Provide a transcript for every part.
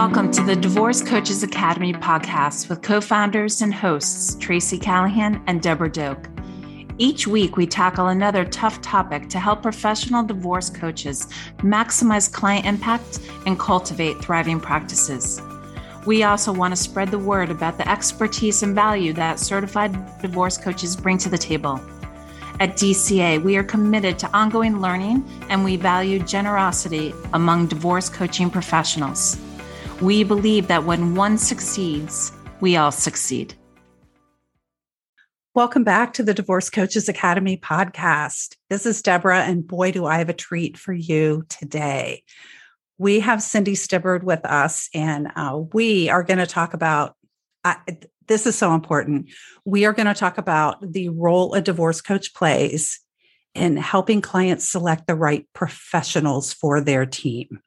Welcome to the Divorce Coaches Academy podcast with co founders and hosts Tracy Callahan and Debra Doak. Each week, we tackle another tough topic to help professional divorce coaches maximize client impact and cultivate thriving practices. We also want to spread the word about the expertise and value that certified divorce coaches bring to the table. At DCA, we are committed to ongoing learning and we value generosity among divorce coaching professionals. We believe that when one succeeds, we all succeed. Welcome back to the Divorce Coaches Academy podcast. This is Debra, and boy, do I have a treat for you today. We have Cindy Stibbard with us, and uh, we are going to talk about this is so important. We are going to talk about the role a divorce coach plays in helping clients select the right professionals for their team.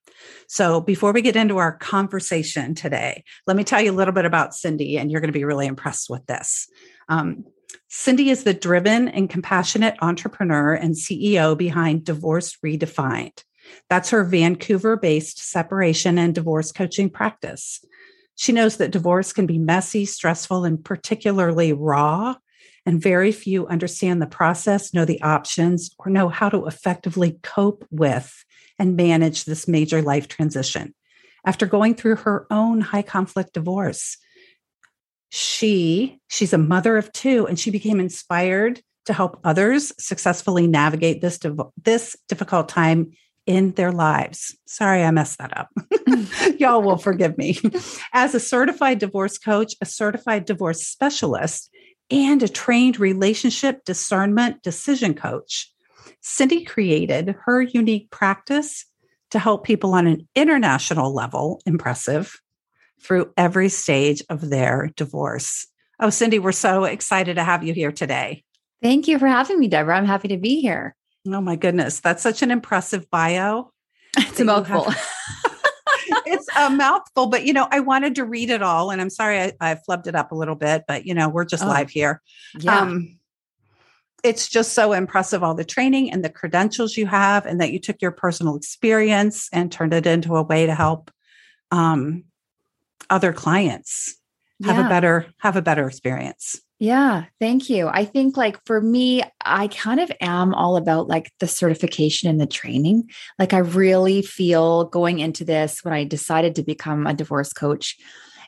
So, before we get into our conversation today, let me tell you a little bit about Cindy, and you're going to be really impressed with this. Um, Cindy is the driven and compassionate entrepreneur and CEO behind Divorce Redefined. That's her Vancouver based separation and divorce coaching practice. She knows that divorce can be messy, stressful, and particularly raw. And very few understand the process, know the options, or know how to effectively cope with and manage this major life transition. After going through her own high conflict divorce, she she's a mother of two and she became inspired to help others successfully navigate this this difficult time in their lives. Sorry I messed that up. Y'all will forgive me. As a certified divorce coach, a certified divorce specialist, and a trained relationship discernment decision coach, Cindy created her unique practice to help people on an international level, impressive, through every stage of their divorce. Oh, Cindy, we're so excited to have you here today. Thank you for having me, Debra. I'm happy to be here. Oh, my goodness. That's such an impressive bio. It's a mouthful. it's a mouthful, but you know, I wanted to read it all, and I'm sorry I, I flubbed it up a little bit, but you know, we're just oh, live here. Yeah. Um, it's just so impressive all the training and the credentials you have and that you took your personal experience and turned it into a way to help um, other clients have yeah. a better have a better experience. Yeah thank you. I think like for me i kind of am all about like the certification and the training. Like i really feel going into this when i decided to become a divorce coach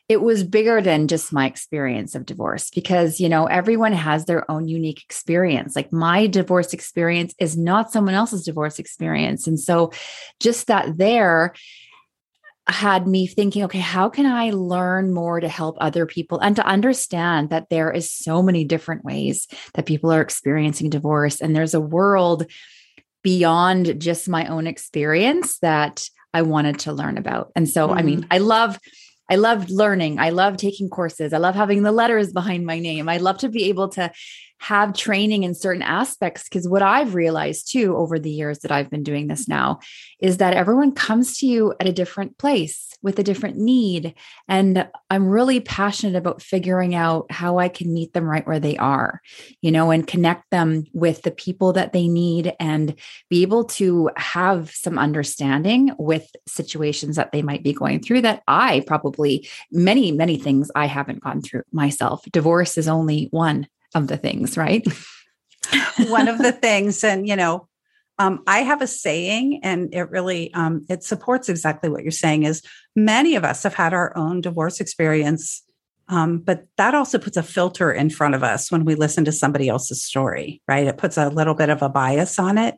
it was bigger than just my experience of divorce because you know everyone has their own unique experience. Like my divorce experience is not someone else's divorce experience. And so just that there had me thinking okay how can i learn more to help other people and to understand that there is so many different ways that people are experiencing divorce and there's a world beyond just my own experience that i wanted to learn about. And so mm-hmm. i mean i love I love learning. I love taking courses. I love having the letters behind my name. I love to be able to have training in certain aspects because what I've realized too over the years that I've been doing this mm-hmm. now is that everyone comes to you at a different place with a different need. And I'm really passionate about figuring out how I can meet them right where they are, you know, and connect them with the people that they need and be able to have some understanding with situations that they might be going through that I probably, many, many things I haven't gone through myself. Divorce is only one of the things, right? one of the things. And, you know, um, I have a saying, and it really um, it supports exactly what you're saying. Is many of us have had our own divorce experience, um, but that also puts a filter in front of us when we listen to somebody else's story, right? It puts a little bit of a bias on it.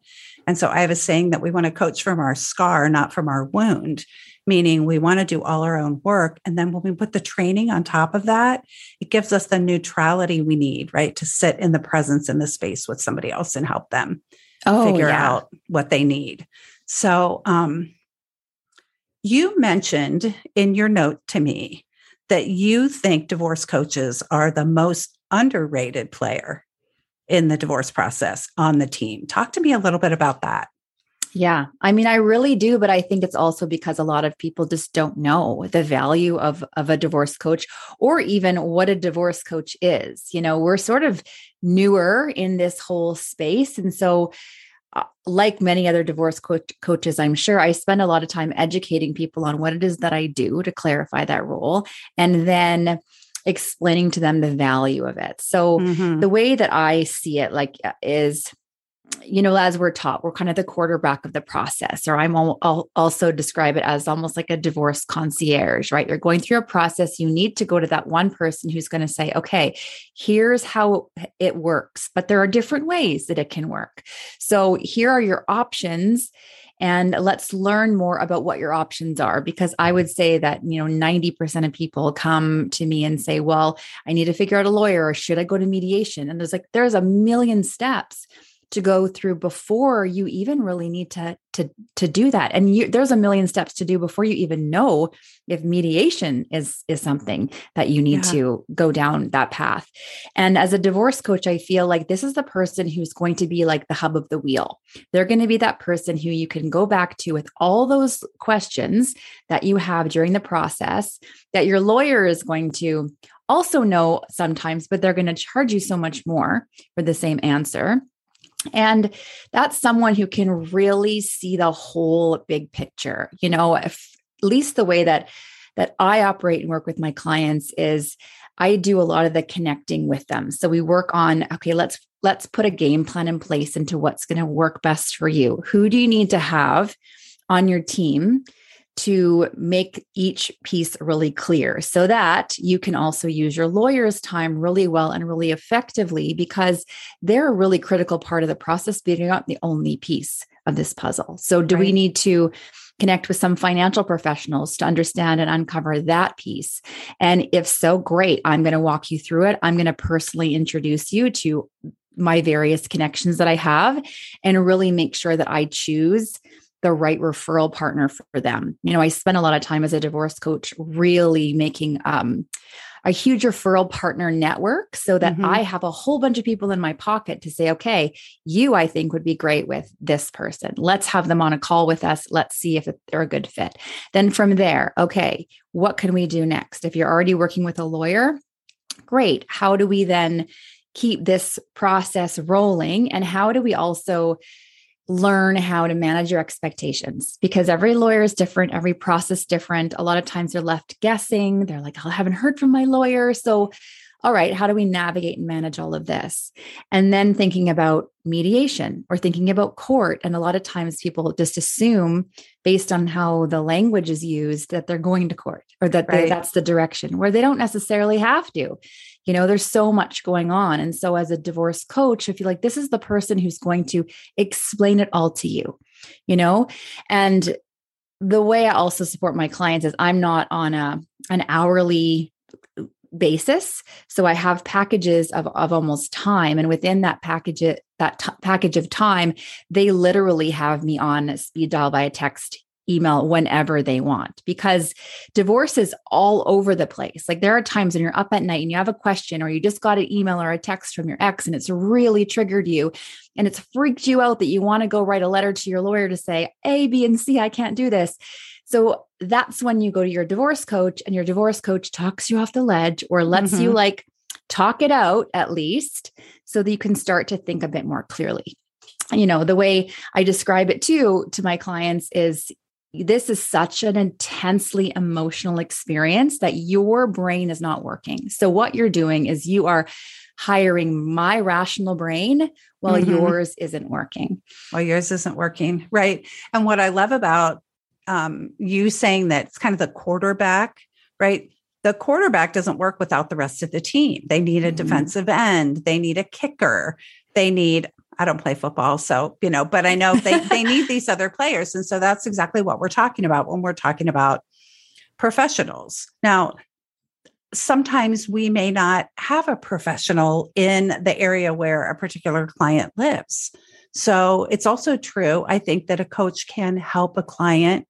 And so I have a saying that we want to coach from our scar, not from our wound, meaning we want to do all our own work. And then when we put the training on top of that, it gives us the neutrality we need, right? To sit in the presence in the space with somebody else and help them oh, figure yeah. out what they need. So, um, you mentioned in your note to me that you think divorce coaches are the most underrated player in the divorce process on the team. Talk to me a little bit about that. Yeah. I mean, I really do, but I think it's also because a lot of people just don't know the value of, of a divorce coach or even what a divorce coach is. You know, we're sort of newer in this whole space. And so uh, like many other divorce co- coaches, I'm sure I spend a lot of time educating people on what it is that I do to clarify that role. And then explaining to them the value of it. So mm-hmm. the way that I see it like uh, is you know, as we're taught, we're kind of the quarterback of the process, or I'm al- also describe it as almost like a divorce concierge, right? You're going through a process. You need to go to that one person who's going to say, okay, here's how it works, but there are different ways that it can work. So here are your options. And let's learn more about what your options are because I would say that, you know, 90% of people come to me and say, well, I need to figure out a lawyer or should I go to mediation? And there's like, there's a million steps to go through before you even really need to to to do that. And you, there's a million steps to do before you even know if mediation is is something that you need yeah. to go down that path. And as a divorce coach i feel like this is the person who's going to be like the hub of the wheel. They're going to be that person who you can go back to with all those questions that you have during the process that your lawyer is going to also know sometimes but they're going to charge you so much more for the same answer and that's someone who can really see the whole big picture. You know, if, at least the way that that I operate and work with my clients is I do a lot of the connecting with them. So we work on okay, let's let's put a game plan in place into what's going to work best for you. Who do you need to have on your team to make each piece really clear so that you can also use your lawyer's time really well and really effectively because they're a really critical part of the process, but they're not the only piece of this puzzle. So, do right. we need to connect with some financial professionals to understand and uncover that piece? And if so, great. I'm going to walk you through it. I'm going to personally introduce you to my various connections that I have and really make sure that I choose the right referral partner for them. You know, I spent a lot of time as a divorce coach really making um, a huge referral partner network so that mm-hmm. I have a whole bunch of people in my pocket to say, okay, you, I think, would be great with this person. Let's have them on a call with us. Let's see if they're a good fit. Then from there, okay, what can we do next? If you're already working with a lawyer, great. How do we then keep this process rolling? And how do we also learn how to manage your expectations because every lawyer is different, every process different. A lot of times they're left guessing. They're like, I haven't heard from my lawyer. So, all right, how do we navigate and manage all of this? And then thinking about mediation or thinking about court. And a lot of times people just assume, based on how the language is used, that they're going to court or that right. they, that's the direction where they don't necessarily have to you know there's so much going on. And so as a divorce coach i feel like this is the person who's going to explain it all to you you know? And the way i also support my clients is i'm not on a an hourly uh, basis. So i have packages of, of almost time. And within that package that t- package of time they literally have me on speed dial by a text email whenever they want because divorce is all over the place. Like there are times when you're up at night and you have a question or you just got an email or a text from your ex and it's really triggered you and it's freaked you out that you want to go write a letter to your lawyer to say A, B, and C, I can't do this. So that's when you go to your divorce coach and your divorce coach talks you off the ledge or lets mm-hmm. you like talk it out at least so that you can start to think a bit more clearly you know the way i describe it too to my clients is this is such an intensely emotional experience that your brain is not working. So, what you're doing is you are hiring my rational brain while mm-hmm. yours isn't working. While yours isn't working. Right. And what I love about um, you saying that it's kind of the quarterback, right? The quarterback doesn't work without the rest of the team. They need a mm-hmm. defensive end, they need a kicker, they need I don't play football, so you know, but I know they they need these other players, and so that's exactly what we're talking about when we're talking about professionals. Now, sometimes we may not have a professional in the area where a particular client lives. So it's also true, I think, that a coach can help a client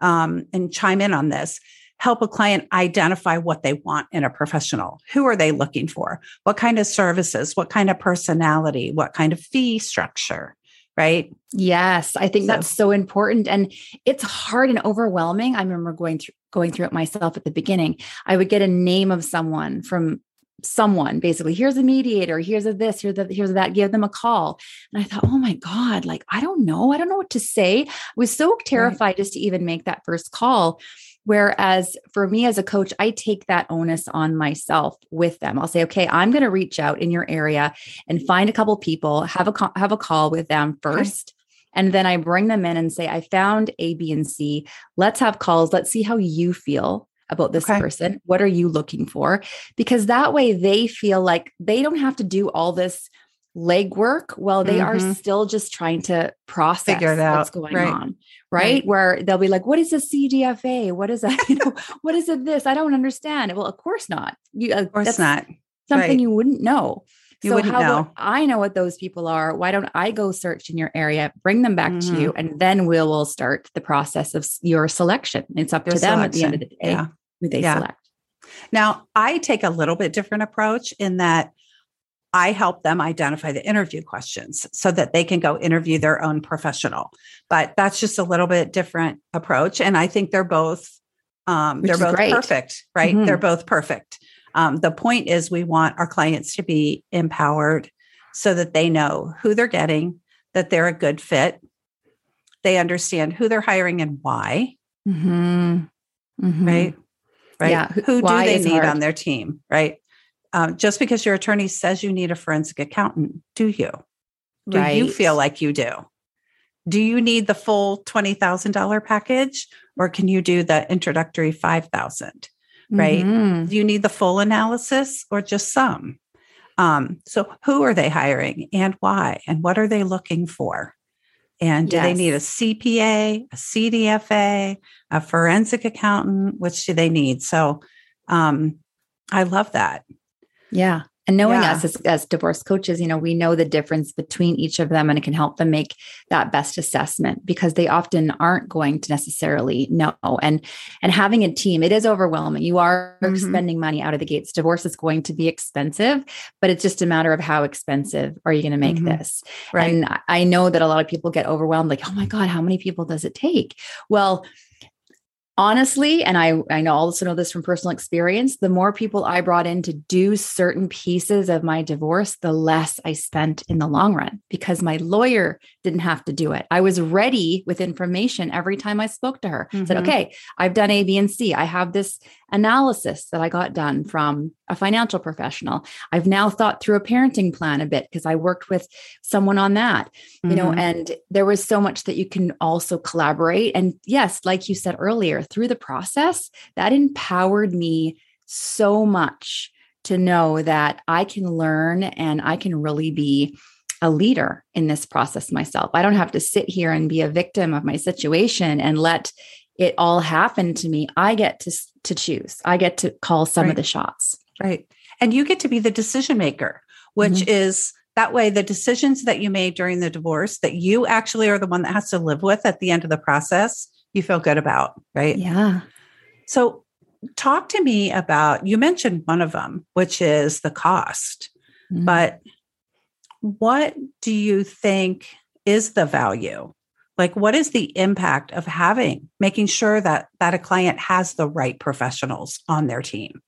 um, and chime in on this help a client identify what they want in a professional. Who are they looking for? What kind of services? What kind of personality? What kind of fee structure? Right. Yes, I think so. that's so important. And it's hard and overwhelming. I remember going through going through it myself at the beginning. I would get a name of someone from someone basically here's a mediator here's a this here's a here's a that give them a call and i thought oh my god like i don't know i don't know what to say i was so terrified right. just to even make that first call whereas for me as a coach i take that onus on myself with them i'll say okay i'm going to reach out in your area and find a couple people have a have a call with them first okay. And then I bring them in and say, I found A, B, and C. Let's have calls. Let's see how you feel about this okay. person. What are you looking for? Because that way they feel like they don't have to do all this legwork while they mm-hmm. are still just trying to process Figure it out. what's going right. on. Right? right? Where they'll be like, what is a CDFA? What is that? You know, what is it this? I don't understand. Well, of course not. You, uh, of course not. Something right. you wouldn't know. You so how know. I know what those people are? Why don't I go search in your area, bring them back mm-hmm. to you, and then we will start the process of your selection. It's up your to them selection. at the end of the day yeah. who they yeah. select. Now, I take a little bit different approach in that I help them identify the interview questions so that they can go interview their own professional. But that's just a little bit different approach. And I think they're both um, they're both great. perfect, right? Mm-hmm. They're both perfect. Um, the point is, we want our clients to be empowered so that they know who they're getting, that they're a good fit, they understand who they're hiring and why. Mm-hmm. Mm-hmm. Right. Right. Yeah. Who do they need hard. on their team? Right. Um, just because your attorney says you need a forensic accountant, do you? Do right. you feel like you do? Do you need the full $20,000 package or can you do the introductory 5,000? right? Mm-hmm. Do you need the full analysis or just some? Um, so, who are they hiring and why? And what are they looking for? And do yes. they need a CPA, a CDFA, a forensic accountant? Which do they need? So, um, I love that. Yeah. And knowing yeah. us as, as divorce coaches, you know, we know the difference between each of them and it can help them make that best assessment because they often aren't going to necessarily know. And and having a team, it is overwhelming. You are mm-hmm. spending money out of the gates. Divorce is going to be expensive, but it's just a matter of how expensive are you going to make mm-hmm. this? Right. And I know that a lot of people get overwhelmed, like, oh my God, how many people does it take? Well, honestly, and I, I know also know this from personal experience, the more people I brought in to do certain pieces of my divorce, the less I spent in the long run because my lawyer didn't have to do it. I was ready with information every time I spoke to her. Mm-hmm. Said, okay, I've done A, B, and C. I have this analysis that I got done from a financial professional. I've now thought through a parenting plan a bit because I worked with someone on that, mm-hmm. you know, mm-hmm. and there was so much that you can also collaborate. And yes, like you said earlier, through the process, that empowered me so much to know that I can learn and I can really be a leader in this process myself. I don't have to sit here and be a victim of my situation and let it all happened to me i get to to choose i get to call some right. of the shots right and you get to be the decision maker which mm-hmm. is that way the decisions that you made during the divorce that you actually are the one that has to live with at the end of the process you feel good about right yeah so talk to me about you mentioned one of them which is the cost mm-hmm. but what do you think is the value like what is the impact of having making sure that that a client has the right professionals on their team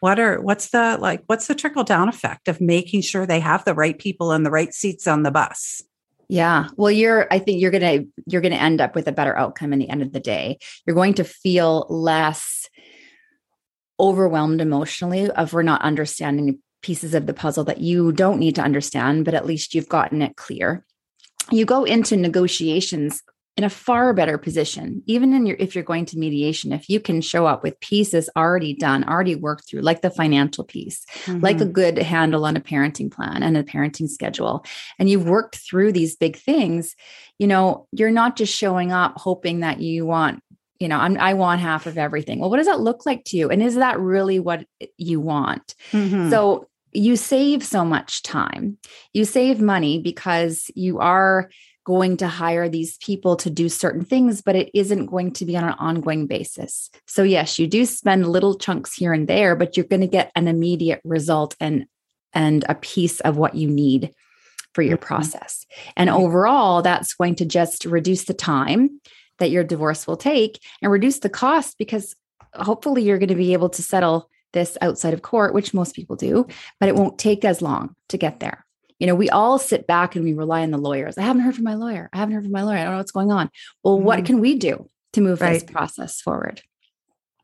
what are what's the like what's the trickle down effect of making sure they have the right people in the right seats on the bus yeah. Well, you're, I think you're going to, you're going to end up with a better outcome in the end of the day. You're going to feel less overwhelmed emotionally of we're not understanding pieces of the puzzle that you don't need to understand, but at least you've gotten it clear you go into negotiations in a far better position even in your if you're going to mediation if you can show up with pieces already done already worked through like the financial piece mm-hmm. like a mm-hmm. good handle on a parenting plan and a parenting schedule and you've worked through these big things you know you're not just showing up hoping that you want you know I'm, i want half of everything well what does that look like to you and is that really what you want mm-hmm. so you save so much time. You save money because you are going to hire these people to do certain things, but it isn't going to be on an ongoing basis. So, yes, you do spend little chunks here and there, but you're going to get an immediate result and and a piece of what you need for your mm-hmm. process. And overall, that's going to just reduce the time that your divorce will take and reduce the cost because hopefully you're going to be able to settle this outside of court, which most people do, but it won't take as long to get there. You know, we all sit back and we rely on the lawyers. I haven't heard from my lawyer. I haven't heard from my lawyer. I don't know what's going on. Well, mm-hmm. what can we do to move right. this process forward?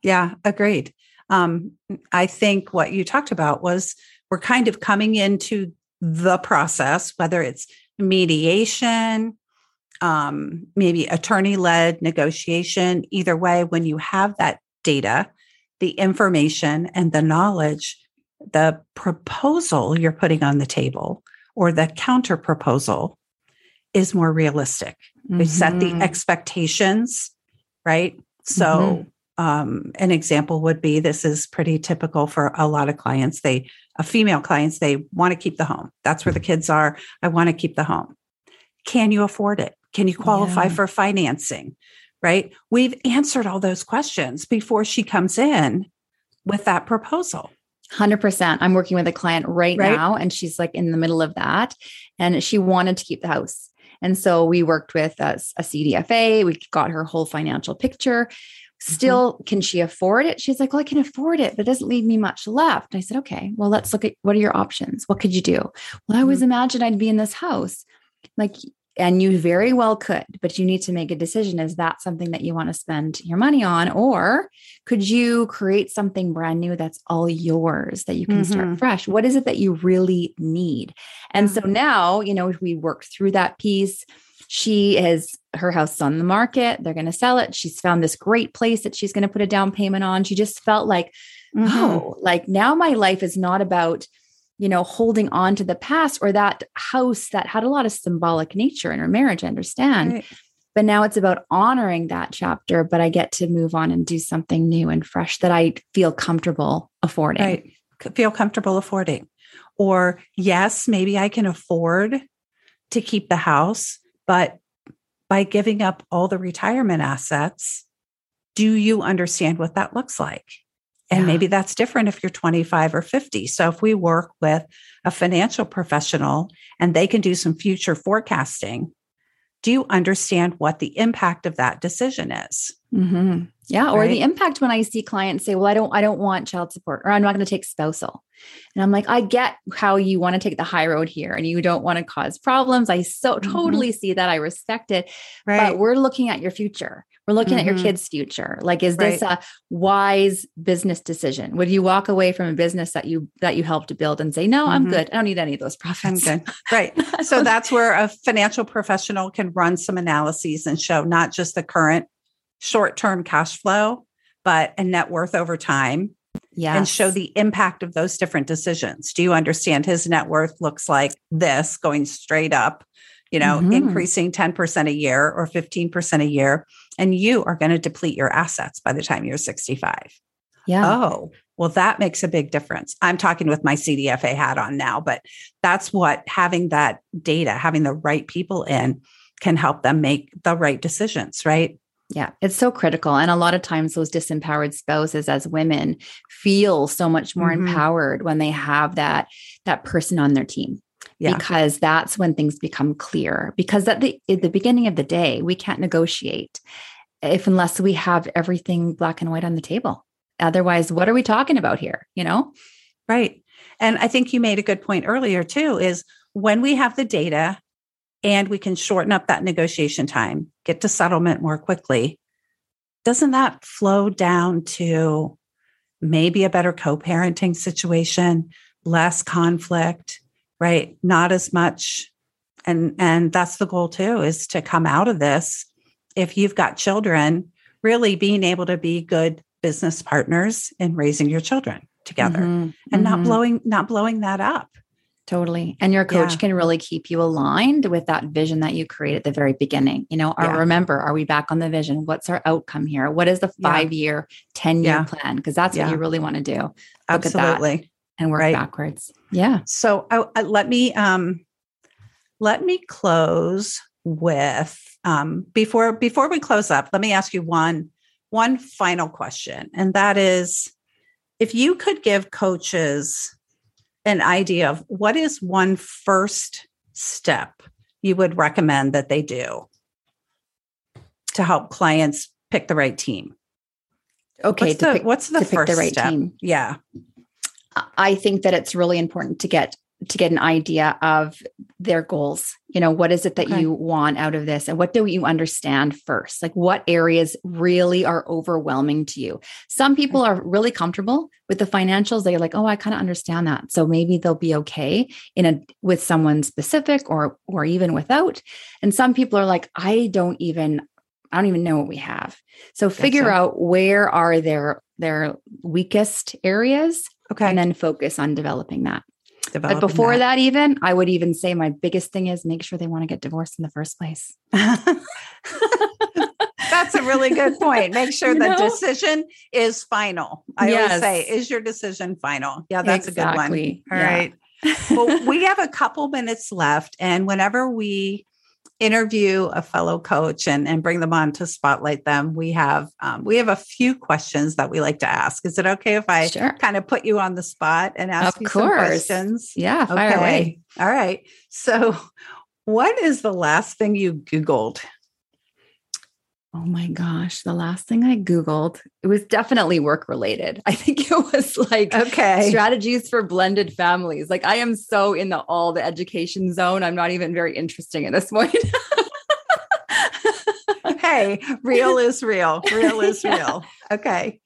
Yeah, agreed. Um, I think what you talked about was we're kind of coming into the process, whether it's mediation, um, maybe attorney led negotiation. Either way, when you have that data, the information, and the knowledge, the proposal you're putting on the table or the counter proposal is more realistic. Mm-hmm. We set the mm-hmm. expectations, right? So, mm-hmm. um, an example would be this is pretty typical for a lot of clients. They, a female clients, they want to keep the home. That's where the kids are. I want to keep the home. Can you afford it? Can you qualify yeah. for financing? Right? We've answered all those questions before she comes in with that proposal. 100%. I'm working with a client right, right, now, and she's like in the middle of that. And she wanted to keep the house. And so we worked with a, a CDFA, we got her whole financial picture. Still, mm-hmm. can she afford it? She's like, Well, I can afford it, but it doesn't leave me much left. And I said, Okay, well, let's look at what are your options? What could you do? Well, I always mm-hmm. imagined I'd be in this house. Like, and you very well could but you need to make a decision. Is that something that you want to spend your money on or could you create something brand new that's all yours that you can mm-hmm. start fresh? What is it that you really need? And so mm-hmm. now you know we worked through that piece. She is her house is on the market. They're going to sell it. She's found this great place that she's going to put a down payment on. She just felt like mm-hmm. oh like now my life is not about you know, holding on to the past or that house that had a lot of symbolic nature in her marriage, I understand. Right. But now it's about honoring that chapter, but I get to move on and do something new and fresh that I feel comfortable affording. Right. Feel comfortable affording. Or, yes, maybe I can afford to keep the house, but by giving up all the retirement assets, do you understand what that looks like? And yeah. maybe that's different if you're 25 or 50. So if we work with a financial professional and they can do some future forecasting, do you understand what the impact of that decision is? Mm-hmm. Yeah, or right? the impact when I see clients say, "Well, I don't, I don't want child support, or I'm not going to take spousal," and I'm like, I get how you want to take the high road here, and you don't want to cause problems. I so mm-hmm. totally see that. I respect it, right. but we're looking at your future. We're looking mm-hmm. at your mm-hmm. kids' future. Like, is right. this a wise business decision? Would you walk away from a business that you that you helped to build and say, "No, mm-hmm. I'm good. I don't need any of those profits." I'm good. Right. so that's where a financial professional can run some analyses and show not just the current short-term cash flow, but a net worth over time. Yeah. And show the impact of those different decisions. Do you understand his net worth looks like this going straight up, you know, mm-hmm. increasing 10% a year or 15% a year? and you are going to deplete your assets by the time you're 65. Yeah. Oh, well, that makes a big difference. I'm talking with my CDFA hat on now, but that's what having that data, having the right people in can help them make the right decisions, right? Yeah, it's so critical. And a lot of times, those disempowered spouses as women feel so much more mm-hmm. empowered when they have that, that person on their team. Yeah. Because that's when things become clear. Because at the at the beginning of the day, we can't negotiate if unless we have everything black and white on the table. Otherwise, what are we talking about here? You know? Right. And I think you made a good point earlier too, is when we have the data and we can shorten up that negotiation time, get to settlement more quickly, doesn't that flow down to maybe a better co parenting situation, less conflict, right? Not as much. And, and that's the goal too, is to come out of this. If you've got children, really being able to be good business partners in raising your children together mm-hmm. and mm-hmm. not blowing, not blowing that up. Totally. And your coach yeah. can really keep you aligned with that vision that you create at the very beginning. You know, yeah. remember, are we back on the vision? What's our outcome here? What is the five yeah. year, 10 year plan? Because that's what you really want to do. Look Absolutely and work right. backwards. Yeah. So I, I, let me um, let me close with um, before before we close up. Let me ask you one one final question, and that is, if you could give coaches an idea of what is one first step you would recommend that they do to help clients pick the right team Okay, what's the, pick, what's the first the right step? Team. Yeah. I think that it's really important to get to get an idea of their goals. You know, what is it that okay. you want out of this? And what do you understand first? Like what areas really are overwhelming to you? Some people are really comfortable with the financials. They're like, oh, I kind of understand that. So maybe they'll be okay in a with someone specific or or even without. And some people are like, I don't even I don't even know what we have. So figure so. out where are their their weakest areas okay. and then focus on developing that but before that. that. even i would even say my biggest thing is make sure they want to get divorced in the first place that's a really good point make sure you the know? decision is final i yes. always say is your decision final yeah that's exactly. a good one All yeah. right. well we have a couple minutes left and whenever we interview a fellow coach and, and bring them on to spotlight them, we have um, we have a few questions that we like to ask. Is it okay if I sure. kind of put you on the spot and ask of you course. some questions? Yeah, okay. All right. So, what is the last thing you Googled? Oh my gosh, the last thing I Googled, it was definitely work related. I think it was like okay. strategies for blended families. Like I am so in the all the education zone. I'm not even very interesting at this point. hey, real is real. Real is yeah. real. Okay.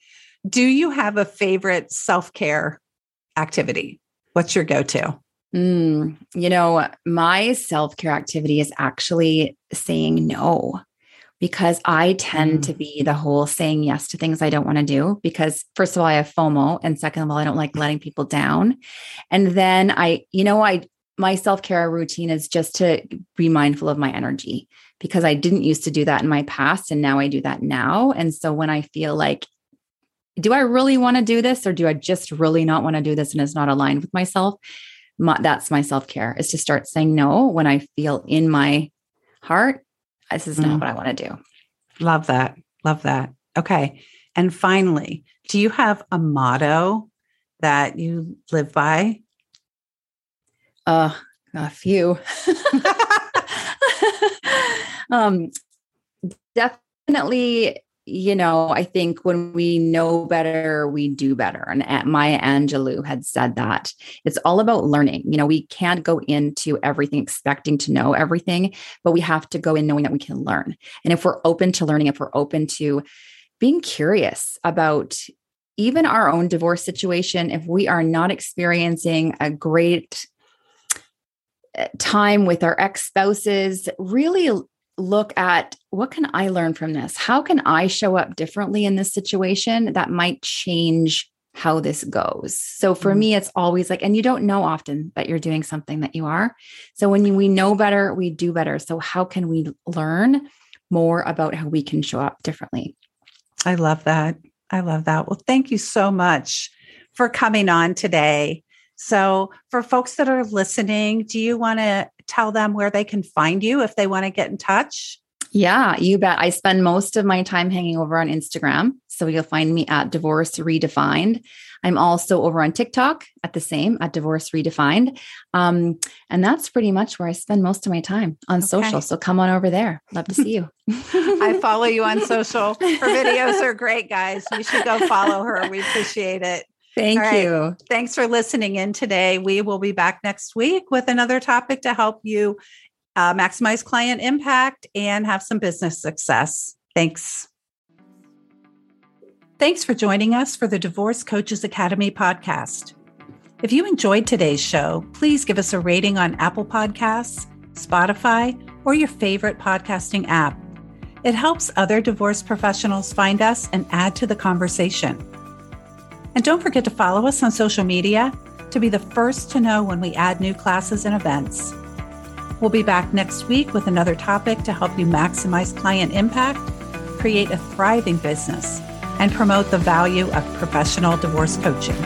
Do you have a favorite self-care activity? What's your go-to? Mm, you know, my self-care activity is actually saying no because I tend mm. to be the whole saying yes to things I don't want to do because first of all I have FOMO and second of all I don't like letting people down. And then I you know I my self-care routine is just to be mindful of my energy because I didn't used to do that in my past and now I do that now. And so when I feel like do I really want to do this or do I just really not want to do this and it's not aligned with myself? My, that's my self-care is to start saying no when I feel in my heart this is not mm. what I want to do. Love that. Love that. Okay. And finally, do you have a motto that you live by? Uh, a few. um, definitely you know, I think when we know better, we do better. And Maya Angelou had said that it's all about learning. You know, we can't go into everything expecting to know everything, but we have to go in knowing that we can learn. And if we're open to learning, if we're open to being curious about even our own divorce situation, if we are not experiencing a great eh, time with our ex spouses, really look at what can I learn from this? How can I show up differently in this situation that might change how this goes? So for mm-hmm. me, it's always like, and you don't know often that you're doing something that you are. So when you, we know better, we do better. So how can we learn more about how we can show up differently? I love that. I love that. Well, thank you so much for coming on today. So, for folks that are listening, do you want to tell them where they can find you if they want to get in touch? Yeah, you bet. I spend most of my time hanging over on Instagram. So you'll find me at Divorce Redefined. I'm also over on TikTok at the same, at Divorce Redefined. Um, and that's pretty much where I spend most of my time on okay. social. So come on over there. Love to see you. I follow you on social. Her videos are great, guys. You should go follow her. We appreciate it. Thank right. you. Thanks for listening in today. We will be back next week with another topic to help you uh, maximize client impact and have some business success. Thanks. Thanks for joining us for the Divorce Coaches Academy podcast. If you enjoyed today's show, please give us a rating on Apple Podcasts, Spotify, or your favorite podcasting app. It helps other divorce professionals find us and add to the conversation. And don't forget to follow us on social media to be the first to know when we add new classes and events. We'll be back next week with another topic to help you maximize client impact, create a thriving business, and promote the value of professional divorce coaching.